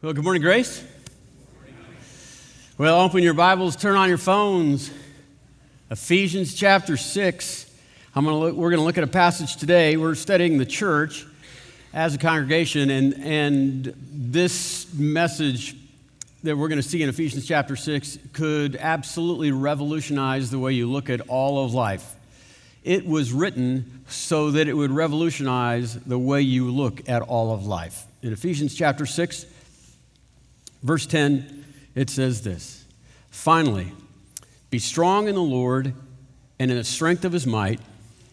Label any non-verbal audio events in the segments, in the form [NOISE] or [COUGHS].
Well, good morning, Grace. Well, open your Bibles, turn on your phones. Ephesians chapter 6. I'm gonna look, we're going to look at a passage today. We're studying the church as a congregation, and, and this message that we're going to see in Ephesians chapter 6 could absolutely revolutionize the way you look at all of life. It was written so that it would revolutionize the way you look at all of life. In Ephesians chapter 6, verse 10, it says this Finally, be strong in the Lord and in the strength of his might.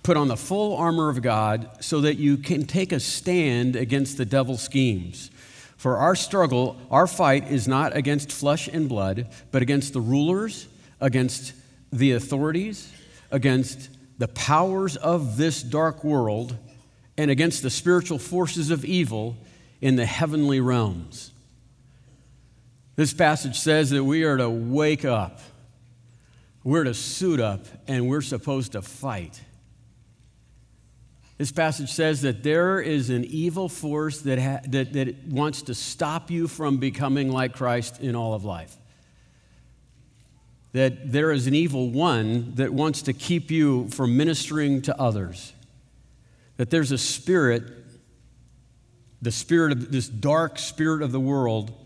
Put on the full armor of God so that you can take a stand against the devil's schemes. For our struggle, our fight is not against flesh and blood, but against the rulers, against the authorities, against the powers of this dark world, and against the spiritual forces of evil in the heavenly realms. This passage says that we are to wake up, we're to suit up, and we're supposed to fight. This passage says that there is an evil force that, ha- that, that wants to stop you from becoming like Christ in all of life. That there is an evil one that wants to keep you from ministering to others. That there's a spirit, the spirit of this dark spirit of the world,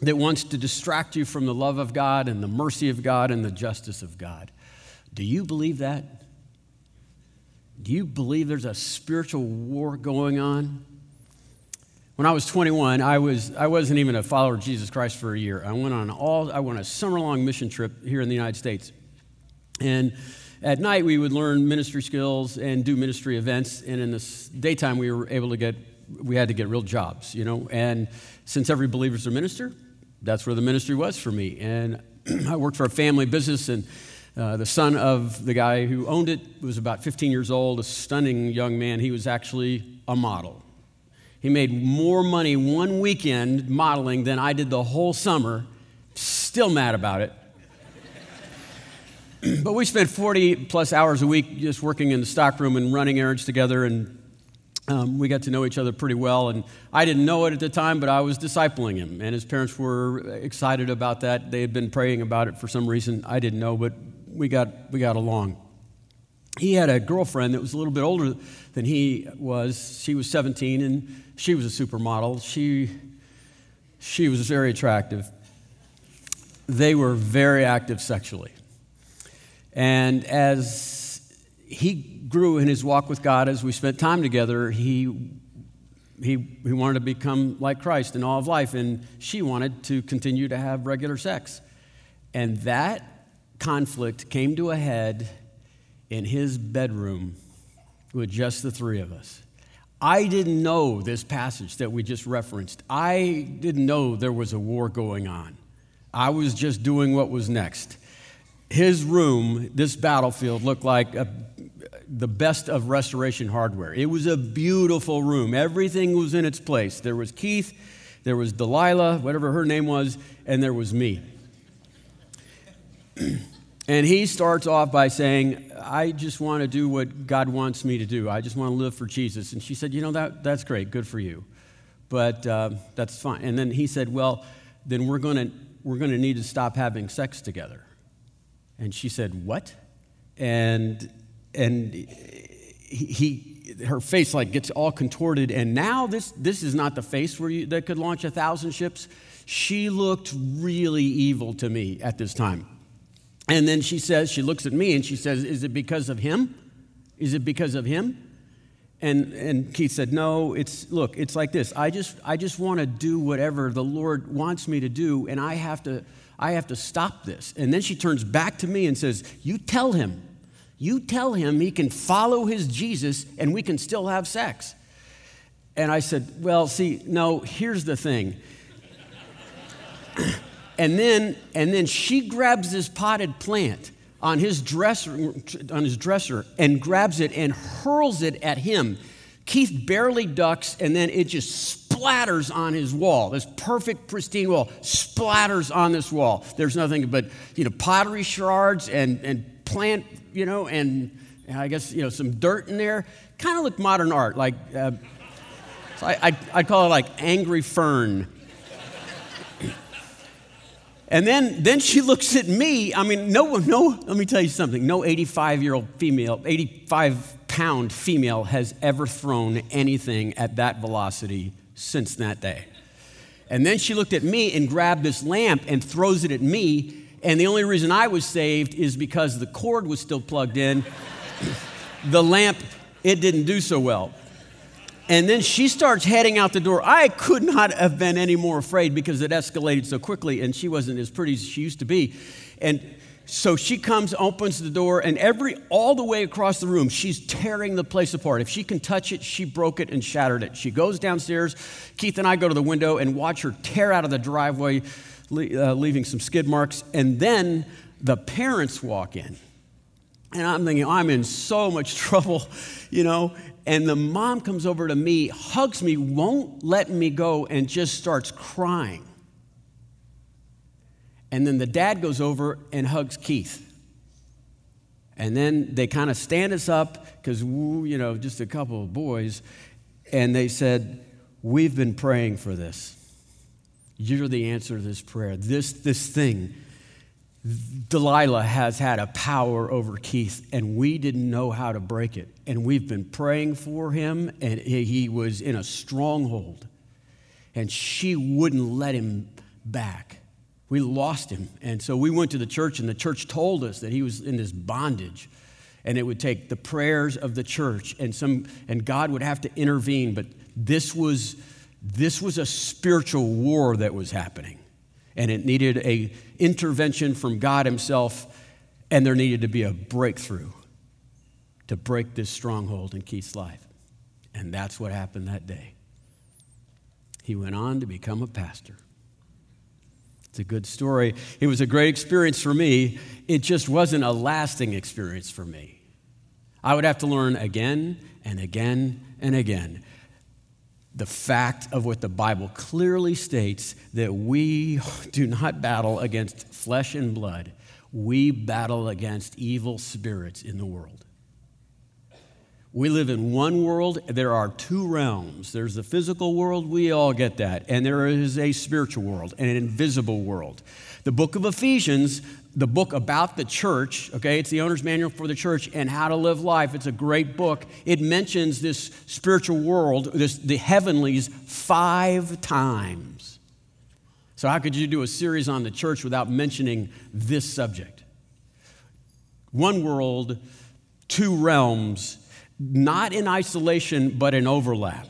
that wants to distract you from the love of God and the mercy of God and the justice of God. Do you believe that? Do you believe there's a spiritual war going on? When I was 21, I, was, I wasn't even a follower of Jesus Christ for a year. I went on all, I went on a summer-long mission trip here in the United States. And at night, we would learn ministry skills and do ministry events. And in the daytime, we were able to get, we had to get real jobs, you know. And since every believer's a minister, that's where the ministry was for me. And [CLEARS THROAT] I worked for a family business, and uh, the son of the guy who owned it was about 15 years old, a stunning young man. He was actually a model. He made more money one weekend modeling than I did the whole summer. Still mad about it. [CLEARS THROAT] but we spent 40 plus hours a week just working in the stockroom and running errands together and um, we got to know each other pretty well, and I didn't know it at the time, but I was discipling him, and his parents were excited about that. They had been praying about it for some reason. I didn't know, but we got, we got along. He had a girlfriend that was a little bit older than he was. She was 17, and she was a supermodel. She, she was very attractive. They were very active sexually. And as he grew in his walk with God as we spent time together, he, he, he wanted to become like Christ in all of life, and she wanted to continue to have regular sex. And that conflict came to a head in his bedroom with just the three of us. I didn't know this passage that we just referenced. I didn't know there was a war going on. I was just doing what was next. His room, this battlefield, looked like a the best of restoration hardware. It was a beautiful room. Everything was in its place. There was Keith, there was Delilah, whatever her name was, and there was me. [CLEARS THROAT] and he starts off by saying, I just want to do what God wants me to do. I just want to live for Jesus. And she said, You know, that, that's great. Good for you. But uh, that's fine. And then he said, Well, then we're going to we're going to need to stop having sex together. And she said, What? And and he, her face like gets all contorted. And now this, this is not the face where you, that could launch a thousand ships. She looked really evil to me at this time. And then she says, she looks at me and she says, Is it because of him? Is it because of him? And, and Keith said, No, it's, look, it's like this. I just, I just want to do whatever the Lord wants me to do, and I have to, I have to stop this. And then she turns back to me and says, You tell him. You tell him he can follow his Jesus and we can still have sex. And I said, Well, see, no, here's the thing. [COUGHS] and then and then she grabs this potted plant on his dresser on his dresser and grabs it and hurls it at him. Keith barely ducks and then it just splatters on his wall. This perfect pristine wall splatters on this wall. There's nothing but, you know, pottery shards and and plant you know, and, and I guess, you know, some dirt in there. Kind of looked modern art, like, uh, so I, I, I'd call it like angry fern. And then, then she looks at me. I mean, no, no, let me tell you something. No 85 year old female, 85 pound female has ever thrown anything at that velocity since that day. And then she looked at me and grabbed this lamp and throws it at me. And the only reason I was saved is because the cord was still plugged in. [COUGHS] the lamp, it didn't do so well. And then she starts heading out the door. I could not have been any more afraid because it escalated so quickly and she wasn't as pretty as she used to be. And so she comes, opens the door, and every all the way across the room, she's tearing the place apart. If she can touch it, she broke it and shattered it. She goes downstairs. Keith and I go to the window and watch her tear out of the driveway, uh, leaving some skid marks. And then the parents walk in. And I'm thinking, I'm in so much [LAUGHS] trouble, you know. And the mom comes over to me, hugs me, won't let me go, and just starts crying. And then the dad goes over and hugs Keith. And then they kind of stand us up because, you know, just a couple of boys. And they said, We've been praying for this. You're the answer to this prayer. This, this thing Delilah has had a power over Keith, and we didn't know how to break it. And we've been praying for him, and he was in a stronghold. And she wouldn't let him back. We lost him. And so we went to the church, and the church told us that he was in this bondage. And it would take the prayers of the church, and, some, and God would have to intervene. But this was, this was a spiritual war that was happening and it needed a intervention from God himself and there needed to be a breakthrough to break this stronghold in Keith's life. And that's what happened that day. He went on to become a pastor. It's a good story. It was a great experience for me. It just wasn't a lasting experience for me. I would have to learn again and again and again the fact of what the Bible clearly states that we [LAUGHS] do not battle against flesh and blood, we battle against evil spirits in the world. We live in one world, there are two realms. There's the physical world, we all get that, and there is a spiritual world, and an invisible world. The book of Ephesians the book about the church, okay? It's the owner's manual for the church and how to live life. It's a great book. It mentions this spiritual world, this, the heavenlies, five times. So, how could you do a series on the church without mentioning this subject? One world, two realms, not in isolation, but in overlap.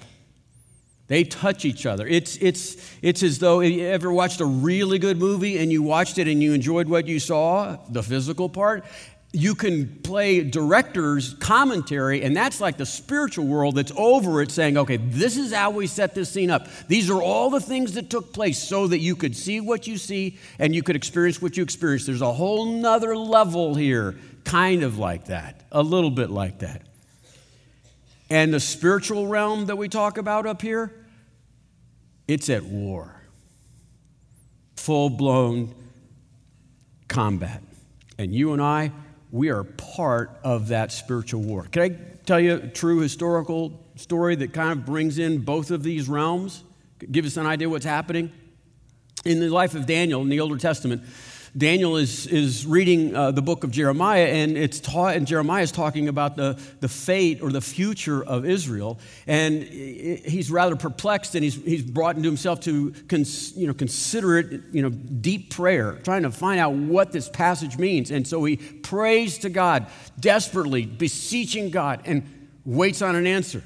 They touch each other. It's, it's, it's as though if you ever watched a really good movie and you watched it and you enjoyed what you saw, the physical part. You can play director's commentary, and that's like the spiritual world that's over it saying, okay, this is how we set this scene up. These are all the things that took place so that you could see what you see and you could experience what you experience. There's a whole nother level here, kind of like that, a little bit like that. And the spiritual realm that we talk about up here, it's at war. Full blown combat. And you and I, we are part of that spiritual war. Can I tell you a true historical story that kind of brings in both of these realms? Give us an idea what's happening? In the life of Daniel in the Older Testament, Daniel is, is reading uh, the book of Jeremiah, and it's taught, and Jeremiah is talking about the, the fate or the future of Israel. And he's rather perplexed, and he's, he's brought into himself to cons, you know, consider it, you know, deep prayer, trying to find out what this passage means. And so he prays to God, desperately beseeching God, and waits on an answer.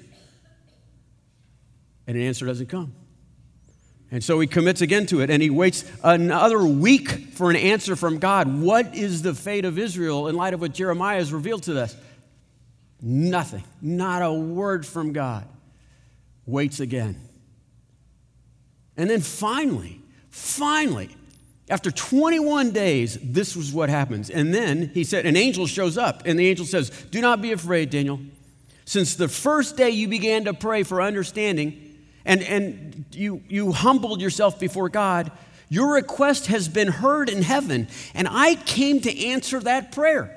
And an answer doesn't come. And so he commits again to it and he waits another week for an answer from God. What is the fate of Israel in light of what Jeremiah has revealed to us? Nothing, not a word from God. Waits again. And then finally, finally, after 21 days, this was what happens. And then he said, an angel shows up, and the angel says, Do not be afraid, Daniel. Since the first day you began to pray for understanding, and, and you, you humbled yourself before God, your request has been heard in heaven, and I came to answer that prayer.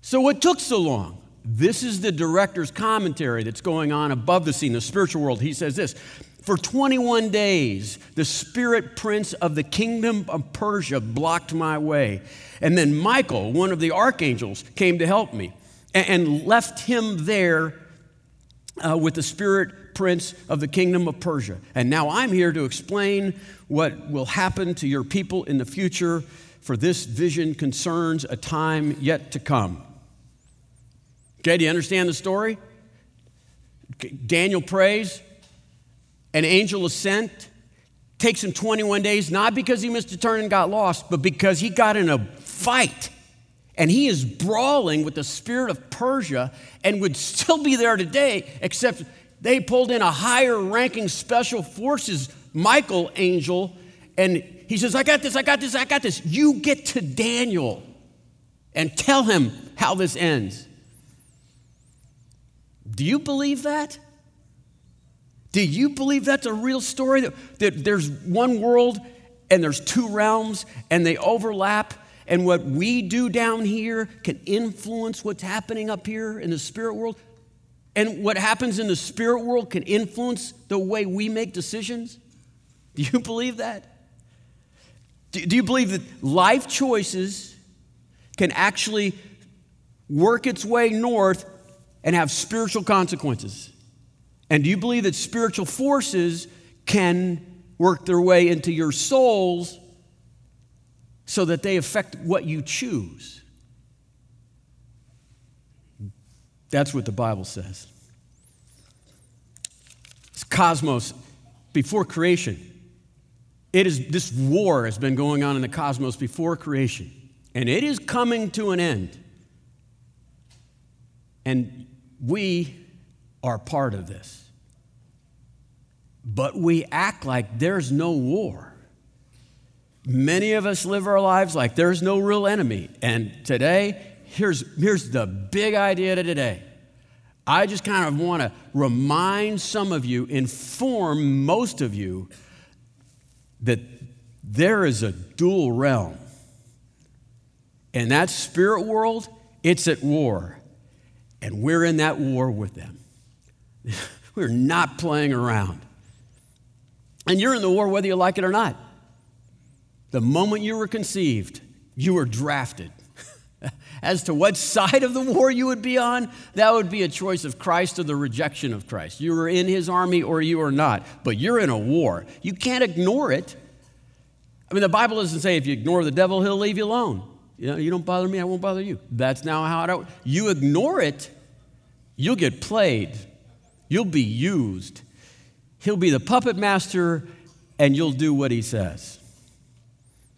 So, what took so long? This is the director's commentary that's going on above the scene, the spiritual world. He says this For 21 days, the spirit prince of the kingdom of Persia blocked my way. And then Michael, one of the archangels, came to help me and left him there uh, with the spirit prince of the kingdom of Persia. And now I'm here to explain what will happen to your people in the future, for this vision concerns a time yet to come. Okay, do you understand the story? Daniel prays, an angel is sent. Takes him 21 days, not because he missed a turn and got lost, but because he got in a fight. And he is brawling with the spirit of Persia and would still be there today, except they pulled in a higher ranking special forces Michael angel. And he says, I got this, I got this, I got this. You get to Daniel and tell him how this ends. Do you believe that? Do you believe that's a real story? That, that there's one world and there's two realms and they overlap, and what we do down here can influence what's happening up here in the spirit world? And what happens in the spirit world can influence the way we make decisions? Do you believe that? Do you believe that life choices can actually work its way north and have spiritual consequences? And do you believe that spiritual forces can work their way into your souls so that they affect what you choose? That's what the Bible says. It's cosmos before creation. It is this war has been going on in the cosmos before creation, and it is coming to an end. And we are part of this. But we act like there's no war. Many of us live our lives like there's no real enemy. And today, here's, here's the big idea to today. I just kind of want to remind some of you, inform most of you, that there is a dual realm. And that spirit world, it's at war. And we're in that war with them. [LAUGHS] We're not playing around. And you're in the war whether you like it or not. The moment you were conceived, you were drafted. As to what side of the war you would be on, that would be a choice of Christ or the rejection of Christ. You are in his army or you are not, but you're in a war. You can't ignore it. I mean, the Bible doesn't say if you ignore the devil, he'll leave you alone. You know, you don't bother me, I won't bother you. That's now how it. Out. You ignore it, you'll get played. You'll be used. He'll be the puppet master, and you'll do what he says.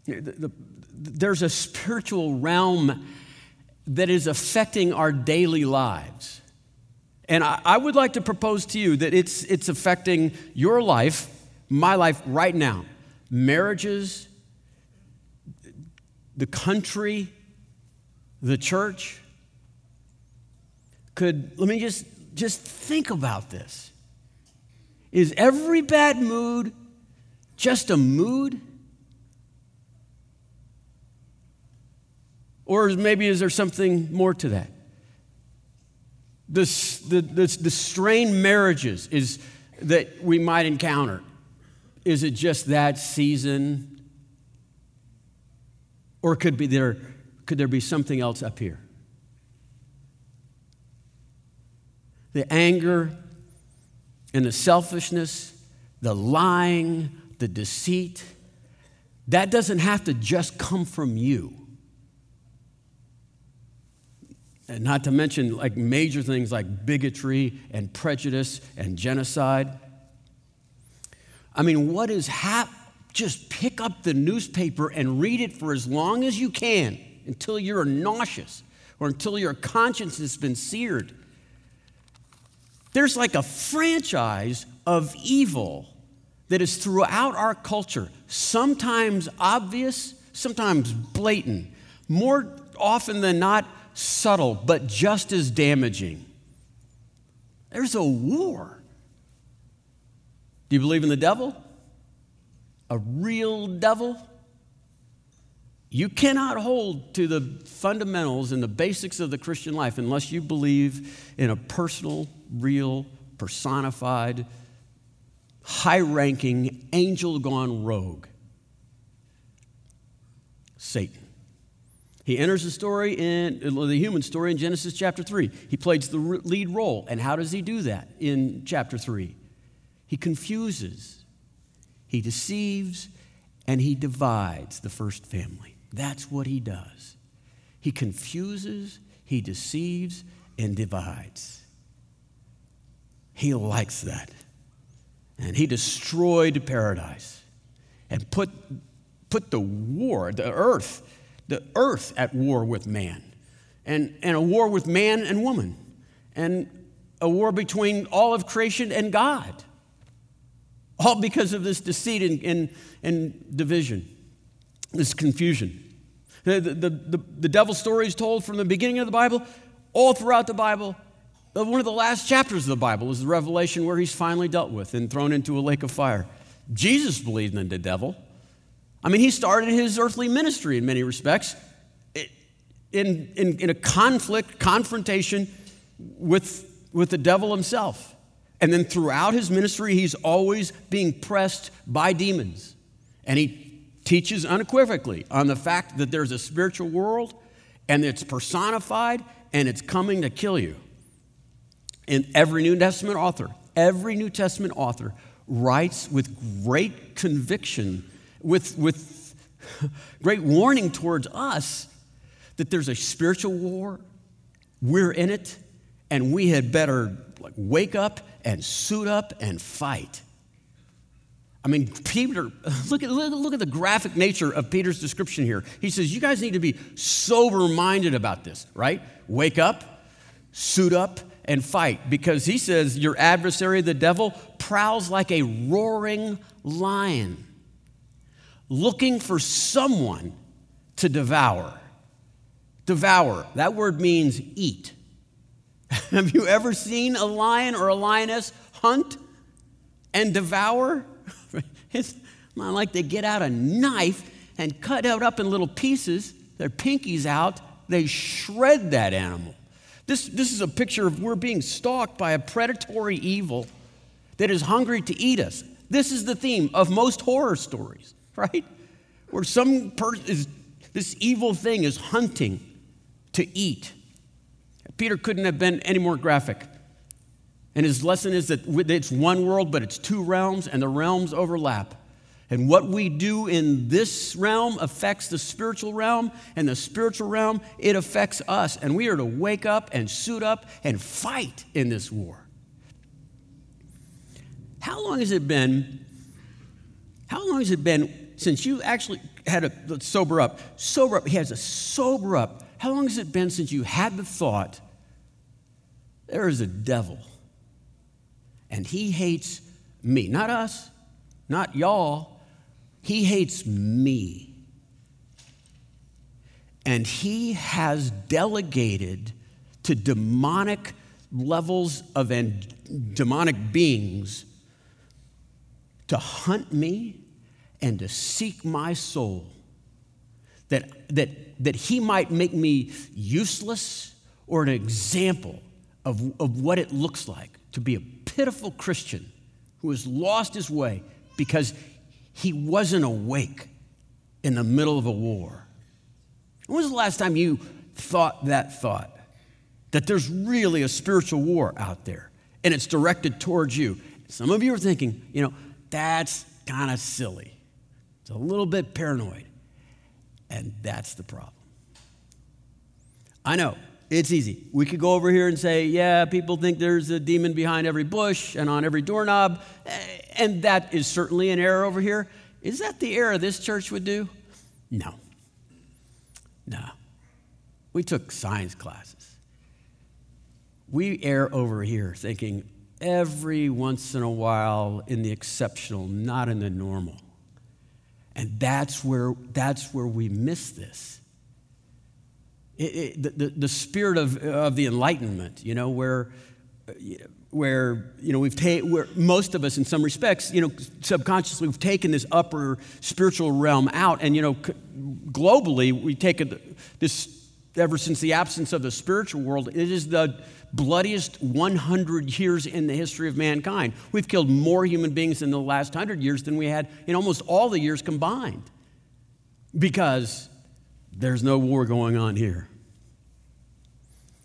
There's a spiritual realm that is affecting our daily lives. And I would like to propose to you that it's, it's affecting your life, my life right now. Marriages, the country, the church. Could, let me just just think about this. Is every bad mood just a mood? Or maybe is there something more to that? The, the, the, the strained marriages is, that we might encounter, is it just that season? Or could, be there, could there be something else up here? the anger and the selfishness, the lying, the deceit, that doesn't have to just come from you. And not to mention like major things like bigotry and prejudice and genocide. I mean, what is hap? Just pick up the newspaper and read it for as long as you can until you're nauseous or until your conscience has been seared. There's like a franchise of evil that is throughout our culture, sometimes obvious, sometimes blatant, more often than not subtle, but just as damaging. There's a war. Do you believe in the devil? A real devil? You cannot hold to the fundamentals and the basics of the Christian life unless you believe in a personal, real, personified, high ranking angel gone rogue Satan. He enters the story in the human story in Genesis chapter 3. He plays the lead role. And how does he do that in chapter 3? He confuses, he deceives, and he divides the first family. That's what he does. He confuses, he deceives, and divides. He likes that. And he destroyed paradise and put, put the war, the earth, the earth at war with man, and, and a war with man and woman, and a war between all of creation and God. All because of this deceit and, and, and division, this confusion. The, the, the, the devil story is told from the beginning of the Bible, all throughout the Bible. One of the last chapters of the Bible is the Revelation where he's finally dealt with and thrown into a lake of fire. Jesus believed in the devil. I mean, he started his earthly ministry in many respects in, in, in a conflict, confrontation with, with the devil himself. And then throughout his ministry, he's always being pressed by demons. And he teaches unequivocally on the fact that there's a spiritual world and it's personified and it's coming to kill you. And every New Testament author, every New Testament author writes with great conviction, with, with [LAUGHS] great warning towards us that there's a spiritual war, we're in it, and we had better like, wake up and suit up and fight. I mean, Peter, [LAUGHS] look at, look at the graphic nature of Peter's description here. He says, You guys need to be sober minded about this, right? Wake up, suit up, and fight. Because he says, Your adversary, the devil, prowls like a roaring lion, looking for someone to devour. Devour, that word means eat. [LAUGHS] Have you ever seen a lion or a lioness hunt and devour? [LAUGHS] It's not like they get out a knife and cut it up in little pieces, their pinkies out, they shred that animal. This, this is a picture of we're being stalked by a predatory evil that is hungry to eat us. This is the theme of most horror stories, [LAUGHS] right? Where some person is, this evil thing is hunting to eat. Peter couldn't have been any more graphic. And his lesson is that it's one world, but it's two realms, and the realms overlap. And what we do in this realm affects the spiritual realm, and the spiritual realm, it affects us. And we are to wake up and suit up and fight in this war. How long has it been? How long has it been since you actually had a let's sober up? Sober up. He has a sober up. How long has it been since you had the thought, there is a devil, and he hates me? Not us, not y'all. He hates me. And he has delegated to demonic levels of and demonic beings to hunt me and to seek my soul that, that, that he might make me useless or an example of, of what it looks like to be a pitiful Christian who has lost his way because he wasn't awake in the middle of a war. When was the last time you thought that thought? That there's really a spiritual war out there and it's directed towards you. Some of you are thinking, you know, that's kind of silly. It's a little bit paranoid. And that's the problem. I know, it's easy. We could go over here and say, yeah, people think there's a demon behind every bush and on every doorknob. Eh, and that is certainly an error over here. Is that the error this church would do? No. No. We took science classes. We err over here thinking every once in a while in the exceptional, not in the normal. And that's where, that's where we miss this. It, it, the, the spirit of, of the Enlightenment, you know, where, where you know, we've taken, where most of us, in some respects, you know, subconsciously, we've taken this upper spiritual realm out. And, you know, globally, we take a, this ever since the absence of the spiritual world, it is the bloodiest 100 years in the history of mankind. We've killed more human beings in the last 100 years than we had in almost all the years combined because there's no war going on here.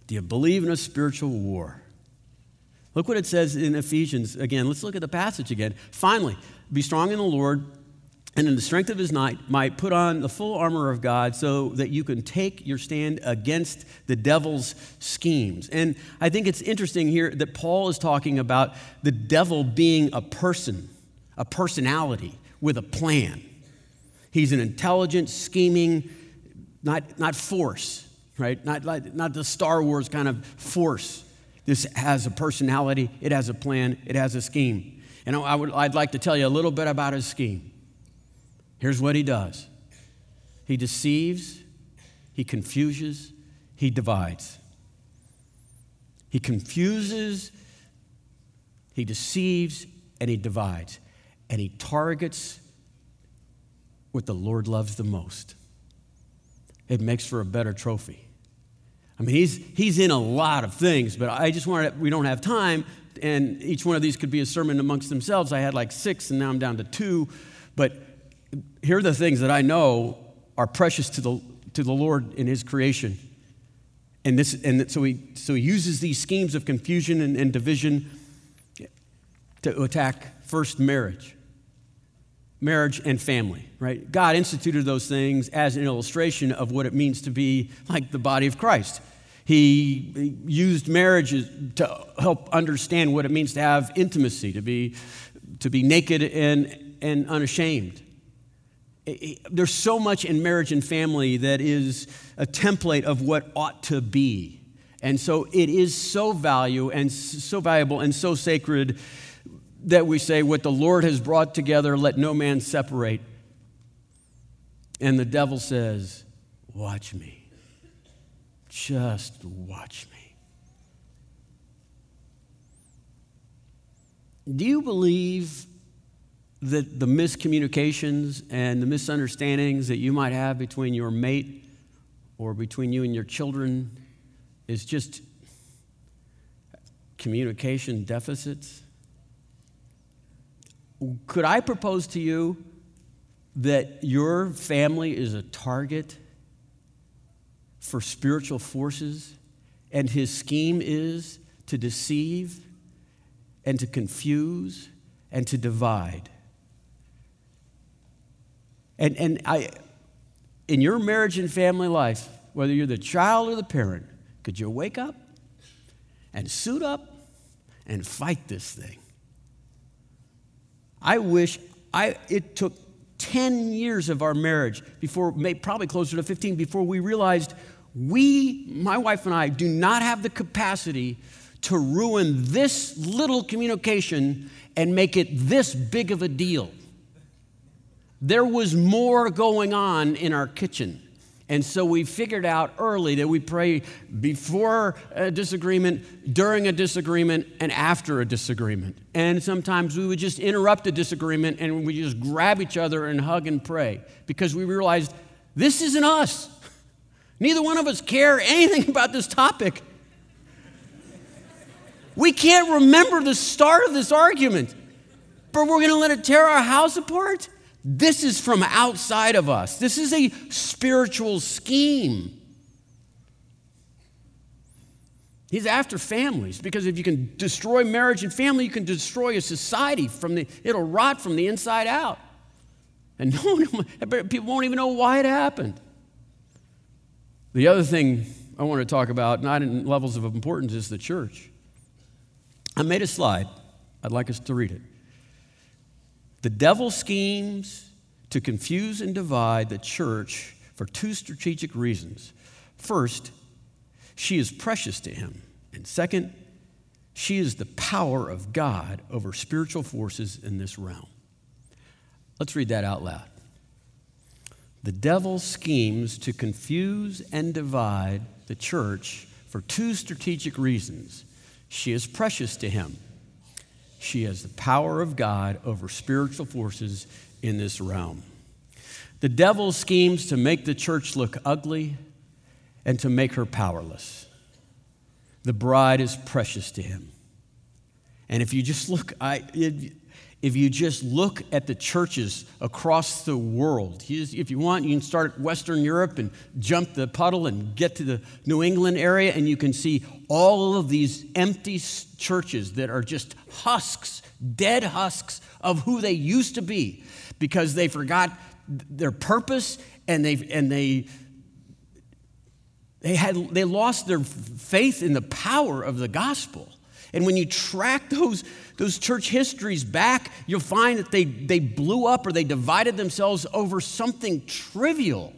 Do you believe in a spiritual war? Look what it says in Ephesians again. Let's look at the passage again. Finally, be strong in the Lord and in the strength of his might, might put on the full armor of God so that you can take your stand against the devil's schemes. And I think it's interesting here that Paul is talking about the devil being a person, a personality with a plan. He's an intelligent, scheming, not, not force, right? Not, not the Star Wars kind of force. This has a personality, it has a plan, it has a scheme. And I would, I'd like to tell you a little bit about his scheme. Here's what he does he deceives, he confuses, he divides. He confuses, he deceives, and he divides. And he targets what the Lord loves the most. It makes for a better trophy. I mean, he's, he's in a lot of things, but I just wanted, to, we don't have time, and each one of these could be a sermon amongst themselves. I had like six, and now I'm down to two. But here are the things that I know are precious to the, to the Lord in His creation. And, this, and so, he, so he uses these schemes of confusion and, and division to attack first marriage, marriage and family, right? God instituted those things as an illustration of what it means to be like the body of Christ. He used marriage to help understand what it means to have intimacy, to be, to be naked and, and unashamed there's so much in marriage and family that is a template of what ought to be. And so it is so value and so valuable and so sacred that we say what the Lord has brought together let no man separate. And the devil says, "Watch me. Just watch me." Do you believe that the miscommunications and the misunderstandings that you might have between your mate or between you and your children is just communication deficits? Could I propose to you that your family is a target for spiritual forces and his scheme is to deceive and to confuse and to divide? And, and I, in your marriage and family life, whether you're the child or the parent, could you wake up and suit up and fight this thing? I wish I, it took 10 years of our marriage before, probably closer to 15, before we realized we, my wife and I, do not have the capacity to ruin this little communication and make it this big of a deal there was more going on in our kitchen. And so we figured out early that we pray before a disagreement, during a disagreement, and after a disagreement. And sometimes we would just interrupt a disagreement and we just grab each other and hug and pray because we realized this isn't us. [LAUGHS] Neither one of us care anything [LAUGHS] about this topic. We can't remember the start of this argument, but we're going to let it tear our house apart. This is from outside of us. This is a spiritual scheme. He's after families because if you can destroy marriage and family, you can destroy a society from the it'll rot from the inside out. And [LAUGHS] no one, people won't even know why it happened. The other thing I want to talk about, not in levels of importance, is the church. I made a slide. I'd like us to read it. The devil schemes to confuse and divide the church for two strategic reasons. First, she is precious to him. And second, she is the power of God over spiritual forces in this realm. Let's read that out loud. The devil schemes to confuse and divide the church for two strategic reasons. She is precious to him she has the power of God over spiritual forces in this realm. The devil schemes to make the church look ugly and to make her powerless. The bride is precious to him. And if you just look, I, if you just look at the churches across the world, if you want, you can start Western Europe and jump the puddle and get to the New England area, and you can see all of these empty churches that are just husks, dead husks of who they used to be because they forgot their purpose and they, and they, they, had, they lost their faith in the power of the gospel. And when you track those, those church histories back, you'll find that they, they blew up or they divided themselves over something trivial.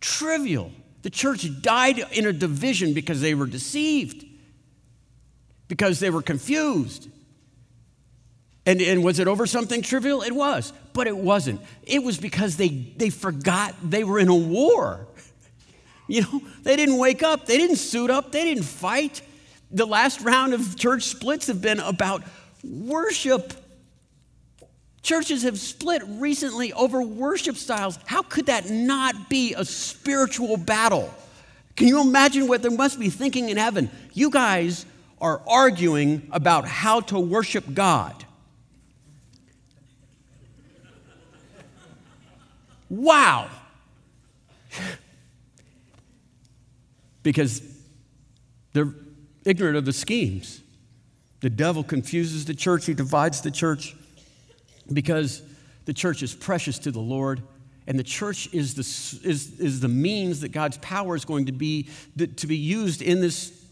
Trivial. The church died in a division because they were deceived, because they were confused. And, and was it over something trivial? It was, but it wasn't. It was because they, they forgot they were in a war. [LAUGHS] You know, they didn't wake up, they didn't suit up, they didn't fight. The last round of church splits have been about worship. Churches have split recently over worship styles. How could that not be a spiritual battle? Can you imagine what they must be thinking in heaven? You guys are arguing about how to worship God. Wow. because they're ignorant of the schemes. The devil confuses the church, he divides the church because the church is precious to the Lord. And the church is the, is, is the means that God's power is going to be, to be used in this,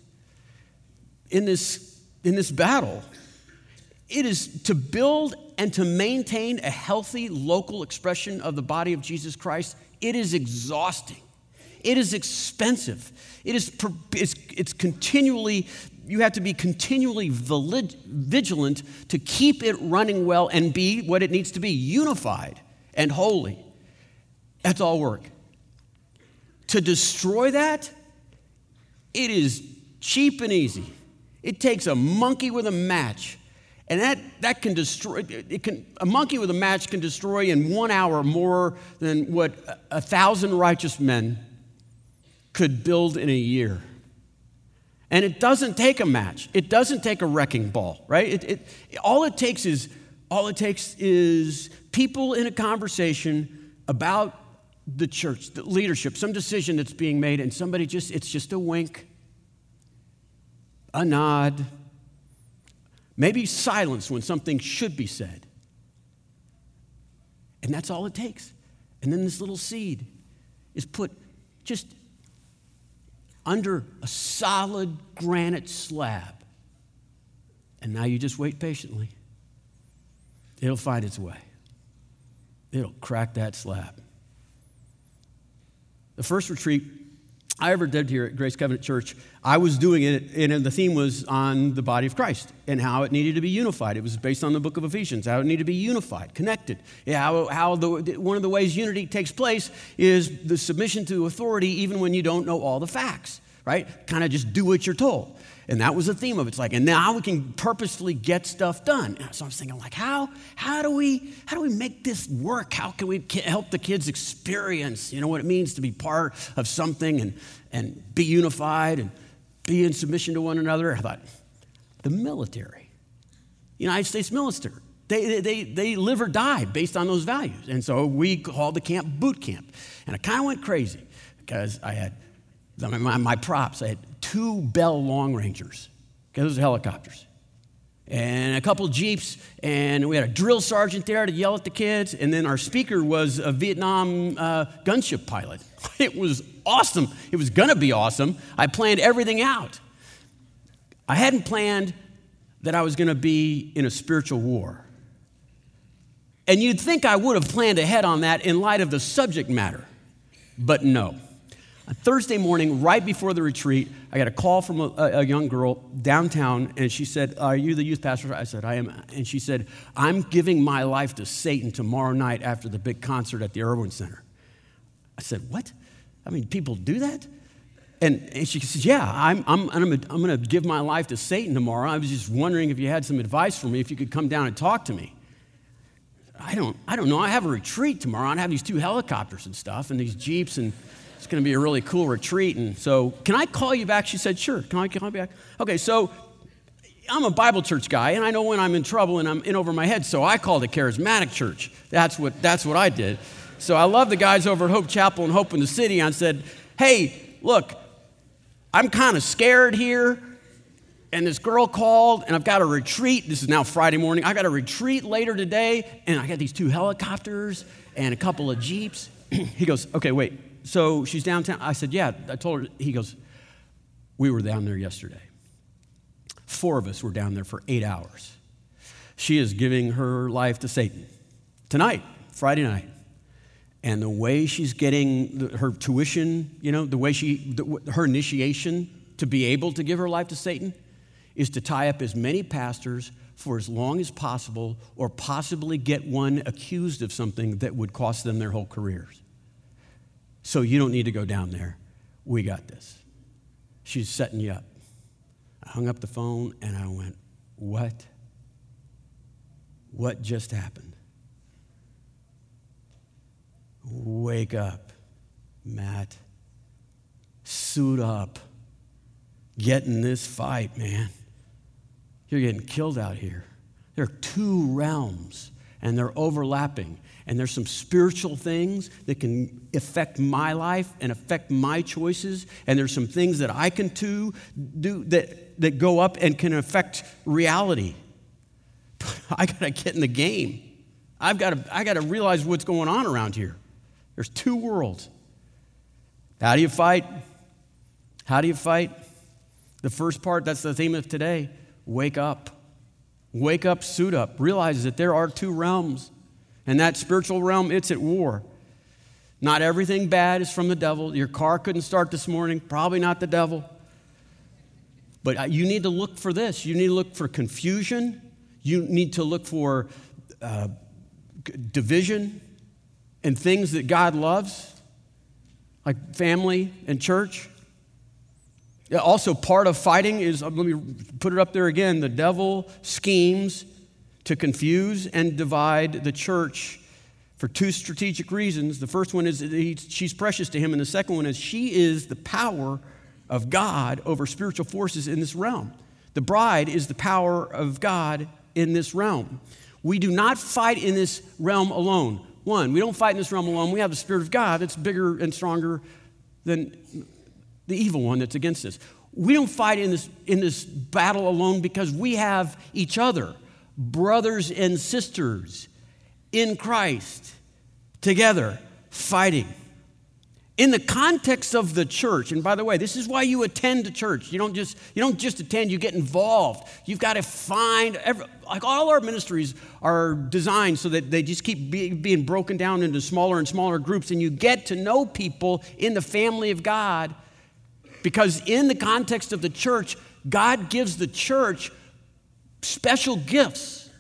in, this, in this battle. It is to build and to maintain a healthy local expression of the body of Jesus Christ. It is exhausting. It is expensive. It is it's, it's continually, you have to be continually vigilant to keep it running well and be what it needs to be unified and holy. That's all work. To destroy that, it is cheap and easy. It takes a monkey with a match. And that, that can destroy, it can, a monkey with a match can destroy in one hour more than what a thousand righteous men could build in a year. And it doesn't take a match. It doesn't take a wrecking ball, right? It, it, all it takes is all it takes is people in a conversation about the church, the leadership, some decision that's being made, and somebody just, it's just a wink, a nod, maybe silence when something should be said. And that's all it takes. And then this little seed is put just under a solid granite slab. And now you just wait patiently. It'll find its way, it'll crack that slab. The first retreat I ever did here at Grace Covenant Church, I was doing it, and the theme was on the body of Christ and how it needed to be unified. It was based on the book of Ephesians, how it needed to be unified, connected. Yeah, how, how the, one of the ways unity takes place is the submission to authority, even when you don't know all the facts, right? Kind of just do what you're told. And that was the theme of it. It's like, and now we can purposefully get stuff done. So I was thinking, like, how, how, do we, how do we make this work? How can we help the kids experience, you know, what it means to be part of something and, and be unified and be in submission to one another? I thought, the military, United States military, they, they, they live or die based on those values. And so we called the camp boot camp. And I kind of went crazy because I had my, my props. I had two Bell Long Rangers, okay, those are helicopters, and a couple Jeeps, and we had a drill sergeant there to yell at the kids, and then our speaker was a Vietnam uh, gunship pilot. [LAUGHS] It was awesome. It was gonna be awesome. I planned everything out. I hadn't planned that I was gonna be in a spiritual war. And you'd think I would have planned ahead on that in light of the subject matter, but no. Thursday morning, right before the retreat, I got a call from a, a, young girl downtown, and she said, Are you the youth pastor? I said, I am. And she said, I'm giving my life to Satan tomorrow night after the big concert at the Erwin Center. I said, What? I mean, people do that? And, and she said, Yeah, I'm, I'm, I'm, I'm going to give my life to Satan tomorrow. I was just wondering if you had some advice for me, if you could come down and talk to me. I don't, I don't know. I have a retreat tomorrow. I have these two helicopters and stuff, and these Jeeps, and going to be a really cool retreat. And so, can I call you back? She said, Sure. Can I call you back? Okay, so I'm a Bible church guy, and I know when I'm in trouble and I'm in over my head, so I called a charismatic church. That's what, that's what I did. So I love the guys over at Hope Chapel and Hope in the City. I said, Hey, look, I'm kind of scared here. And this girl called, and I've got a retreat. This is now Friday morning. I got a retreat later today, and I got these two helicopters and a couple of Jeeps. [CLEARS THROAT] he goes, Okay, wait. So she's downtown. I said, Yeah. I told her. He goes, We were down there yesterday. Four of us were down there for eight hours. She is giving her life to Satan tonight, Friday night. And the way she's getting the, her tuition, you know, the way she, the, her initiation to be able to give her life to Satan is to tie up as many pastors for as long as possible or possibly get one accused of something that would cost them their whole careers. So you don't need to go down there. We got this. She's setting you up. I hung up the phone and I went, What? What just happened? Wake up, Matt. Suit up. Get in this fight, man. You're getting killed out here. There are two realms, and they're overlapping. And there's some spiritual things that can affect my life and affect my choices. And there's some things that I can do, do that, that go up and can affect reality. [LAUGHS] I got to get in the game. I've got to, I got to realize what's going on around here. There's two worlds. How do you fight? How do you fight? The first part, that's the theme of today wake up. Wake up, suit up. Realize that there are two realms. And that spiritual realm, it's at war. Not everything bad is from the devil. Your car couldn't start this morning, probably not the devil. But uh, you need to look for this. You need to look for confusion. You need to look for uh, division and things that God loves, like family and church. Also, part of fighting is, let me put it up there again the devil schemes to confuse and divide the church for two strategic reasons. The first one is he, she's precious to him, and the second one is she is the power of God over spiritual forces in this realm. The bride is the power of God in this realm. We do not fight in this realm alone. One, we don't fight in this realm alone. We have the Spirit of God that's bigger and stronger than the evil one that's against us. We don't fight in this, in this battle alone because we have each other, brothers and sisters in Christ, together fighting. In the context of the church, and by the way, this is why you attend a church. You don't just, you don't just attend, you get involved. You've got to find, every, like all our ministries are designed so that they just keep be, being broken down into smaller and smaller groups, and you get to know people in the family of God because, in the context of the church, God gives the church special gifts.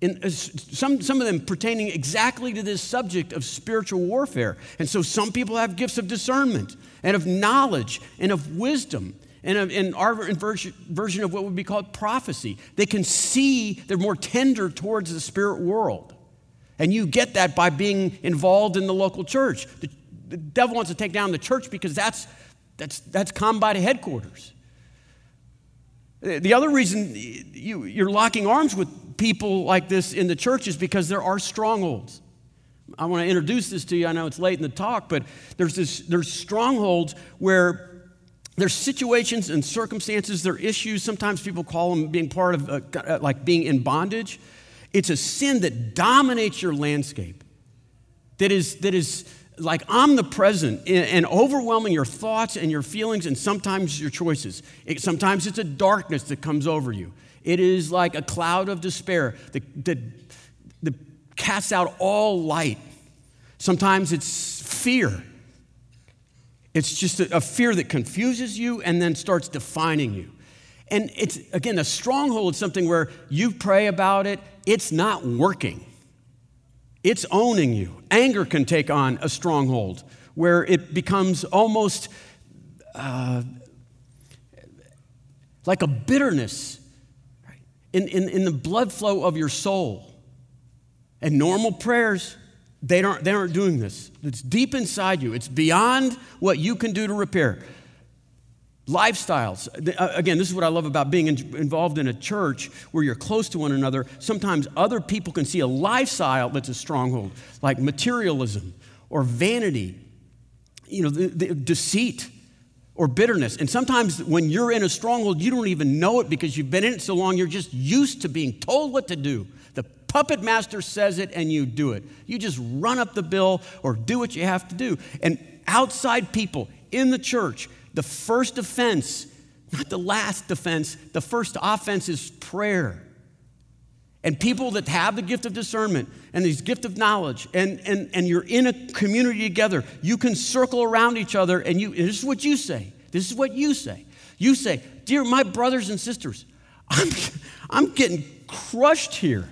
In, uh, some, some of them pertaining exactly to this subject of spiritual warfare. And so some people have gifts of discernment and of knowledge and of wisdom and of, in our version, version of what would be called prophecy. They can see, they're more tender towards the spirit world. And you get that by being involved in the local church. The, the devil wants to take down the church because that's that's, that's combat headquarters. The other reason you, you're locking arms with people like this in the church is because there are strongholds. I want to introduce this to you. I know it's late in the talk, but there's, this, there's strongholds where there's situations and circumstances, there are issues. Sometimes people call them being part of, uh, like being in bondage. It's a sin that dominates your landscape, that is, that is like omnipresent and overwhelming your thoughts and your feelings and sometimes your choices. It, sometimes it's a darkness that comes over you. It is like a cloud of despair that, that, that casts out all light. Sometimes it's fear. It's just a, a fear that confuses you and then starts defining you. And it's, again, a stronghold is something where you pray about it, it's not working. It's owning you. Anger can take on a stronghold where it becomes almost uh, like a bitterness in, in, in the blood flow of your soul. And normal prayers, they aren't, they aren't doing this. It's deep inside you, it's beyond what you can do to repair. Lifestyles. Uh, again, this is what I love about being involved in a church where you're close to one another. Sometimes other people can see a lifestyle that's a stronghold, like materialism or vanity, you know, the, the deceit or bitterness. And sometimes when you're in a stronghold, you don't even know it because you've been in it so long, you're just used to being told what to do. The puppet master says it and you do it. You just run up the bill or do what you have to do. And outside people in the church, the first offense, not the last defense, the first offense is prayer. And people that have the gift of discernment and this gift of knowledge, and, and, and you're in a community together, you can circle around each other, and, you, and this is what you say. This is what you say. You say, Dear my brothers and sisters, I'm, [LAUGHS] I'm getting crushed here.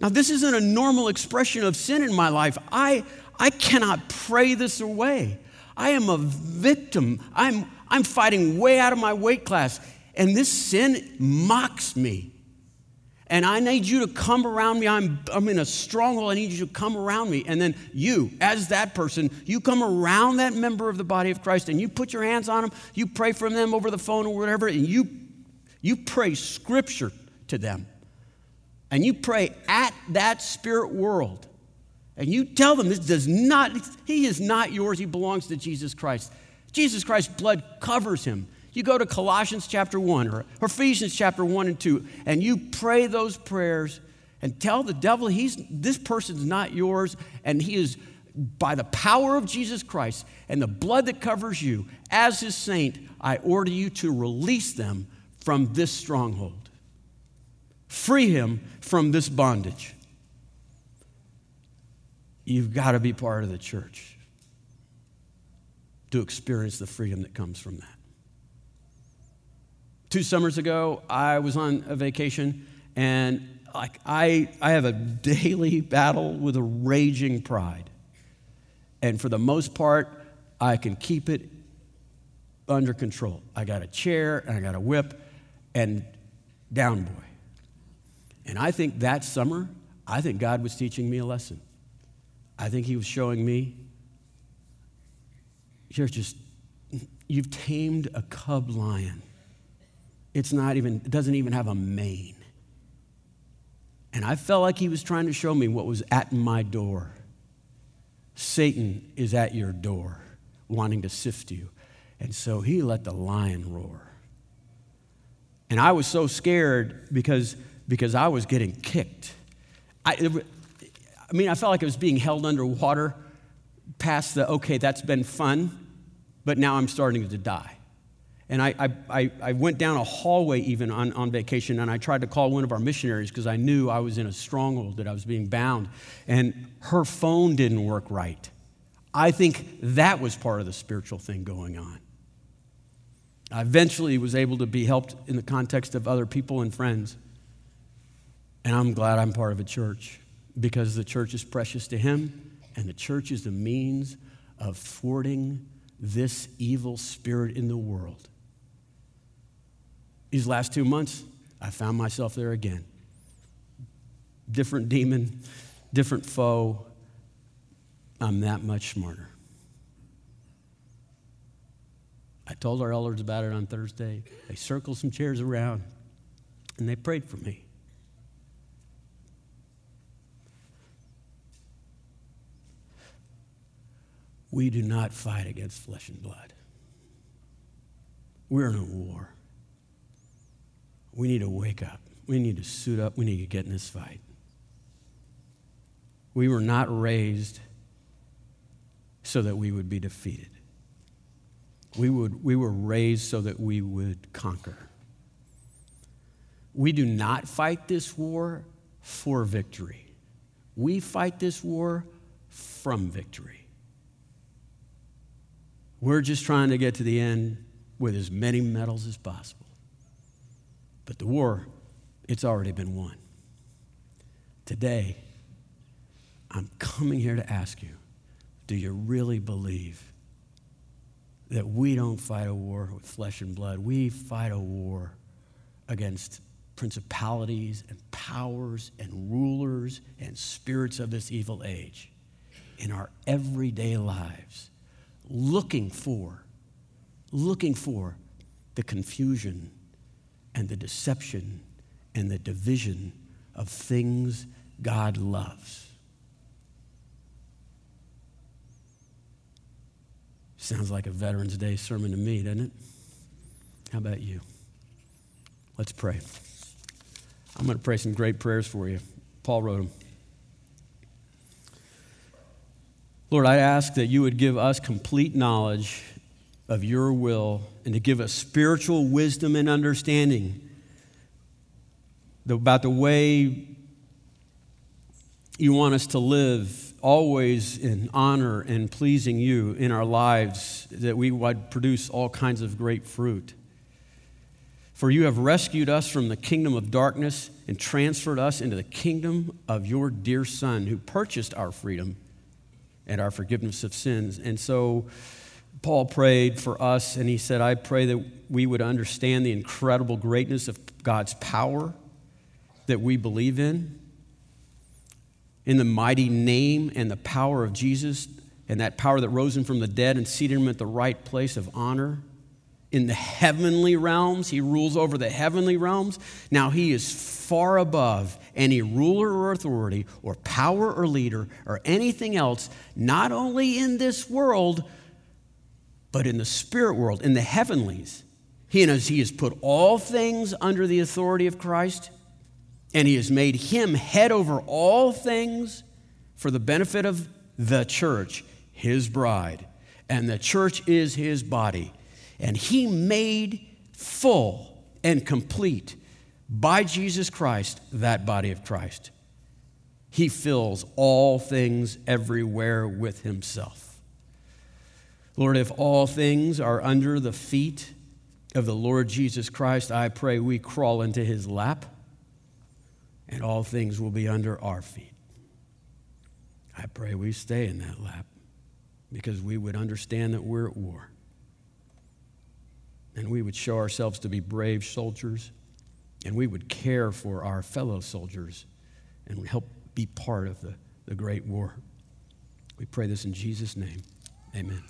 Now, this isn't a normal expression of sin in my life. I, I cannot pray this away. I am a victim. I'm, I'm fighting way out of my weight class. And this sin mocks me. And I need you to come around me. I'm, I'm in a stronghold. I need you to come around me. And then you, as that person, you come around that member of the body of Christ and you put your hands on them. You pray for them over the phone or whatever. And you, you pray scripture to them. And you pray at that spirit world. And you tell them this does not, he is not yours. He belongs to Jesus Christ. Jesus Christ's blood covers him. You go to Colossians chapter 1 or Ephesians chapter 1 and 2, and you pray those prayers and tell the devil he's this person's not yours, and he is by the power of Jesus Christ and the blood that covers you, as his saint, I order you to release them from this stronghold. Free him from this bondage. You've got to be part of the church to experience the freedom that comes from that. Two summers ago, I was on a vacation and like I, I have a daily battle with a raging pride. And for the most part, I can keep it under control. I got a chair and I got a whip and down boy. And I think that summer, I think God was teaching me a lesson. I think He was showing me you're just, you've tamed a cub lion. It's not even, it doesn't even have a mane. And I felt like he was trying to show me what was at my door. Satan is at your door, wanting to sift you. And so he let the lion roar. And I was so scared because, because I was getting kicked. I, I mean, I felt like I was being held underwater past the, okay, that's been fun, but now I'm starting to die. And I, I, I went down a hallway even on, on vacation, and I tried to call one of our missionaries because I knew I was in a stronghold, that I was being bound. And her phone didn't work right. I think that was part of the spiritual thing going on. I eventually was able to be helped in the context of other people and friends. And I'm glad I'm part of a church because the church is precious to Him, and the church is the means of thwarting this evil spirit in the world. These last two months, I found myself there again. Different demon, different foe. I'm that much smarter. I told our elders about it on Thursday. They circled some chairs around and they prayed for me. We do not fight against flesh and blood. We're in a war. We need to wake up. We need to suit up. We need to get in this fight. We were not raised so that we would be defeated. We, would, we were raised so that we would conquer. We do not fight this war for victory. We fight this war from victory. We're just trying to get to the end with as many medals as possible. But the war, it's already been won. Today, I'm coming here to ask you do you really believe that we don't fight a war with flesh and blood? We fight a war against principalities and powers and rulers and spirits of this evil age in our everyday lives, looking for, looking for the confusion and the deception and the division of things God loves. Sounds like a Veterans Day sermon to me, doesn't it? How about you? Let's pray. I'm going to pray some great prayers for you. Paul wrote them. Lord, I ask that you would give us complete knowledge of your will and to give us spiritual wisdom and understanding about the way you want us to live always in honor and pleasing you in our lives, that we would produce all kinds of great fruit. For you have rescued us from the kingdom of darkness and transferred us into the kingdom of your dear Son, who purchased our freedom and our forgiveness of sins. And so, Paul prayed for us, and he said, I pray that we would understand the incredible greatness of God's power that we believe in in the mighty name and the power of Jesus and that power that rose him from the dead and seated him at the right place of honor. In the heavenly realms, he rules over the heavenly realms. Now he is far above any ruler or authority or power or leader or anything else, not only in this world, but in the spirit world, in the heavenlies. He, has, he has put all things under the authority of Christ and he has made him head over all things for the benefit of the church, his bride. And the church is his body. And he made full and complete by Jesus Christ that body of Christ. He fills all things everywhere with himself. Lord, if all things are under the feet of the Lord Jesus Christ, I pray we crawl into his lap and all things will be under our feet. I pray we stay in that lap because we would understand that we're at war. And we would show ourselves to be brave soldiers, and we would care for our fellow soldiers and help be part of the, the great war. We pray this in Jesus' name. Amen.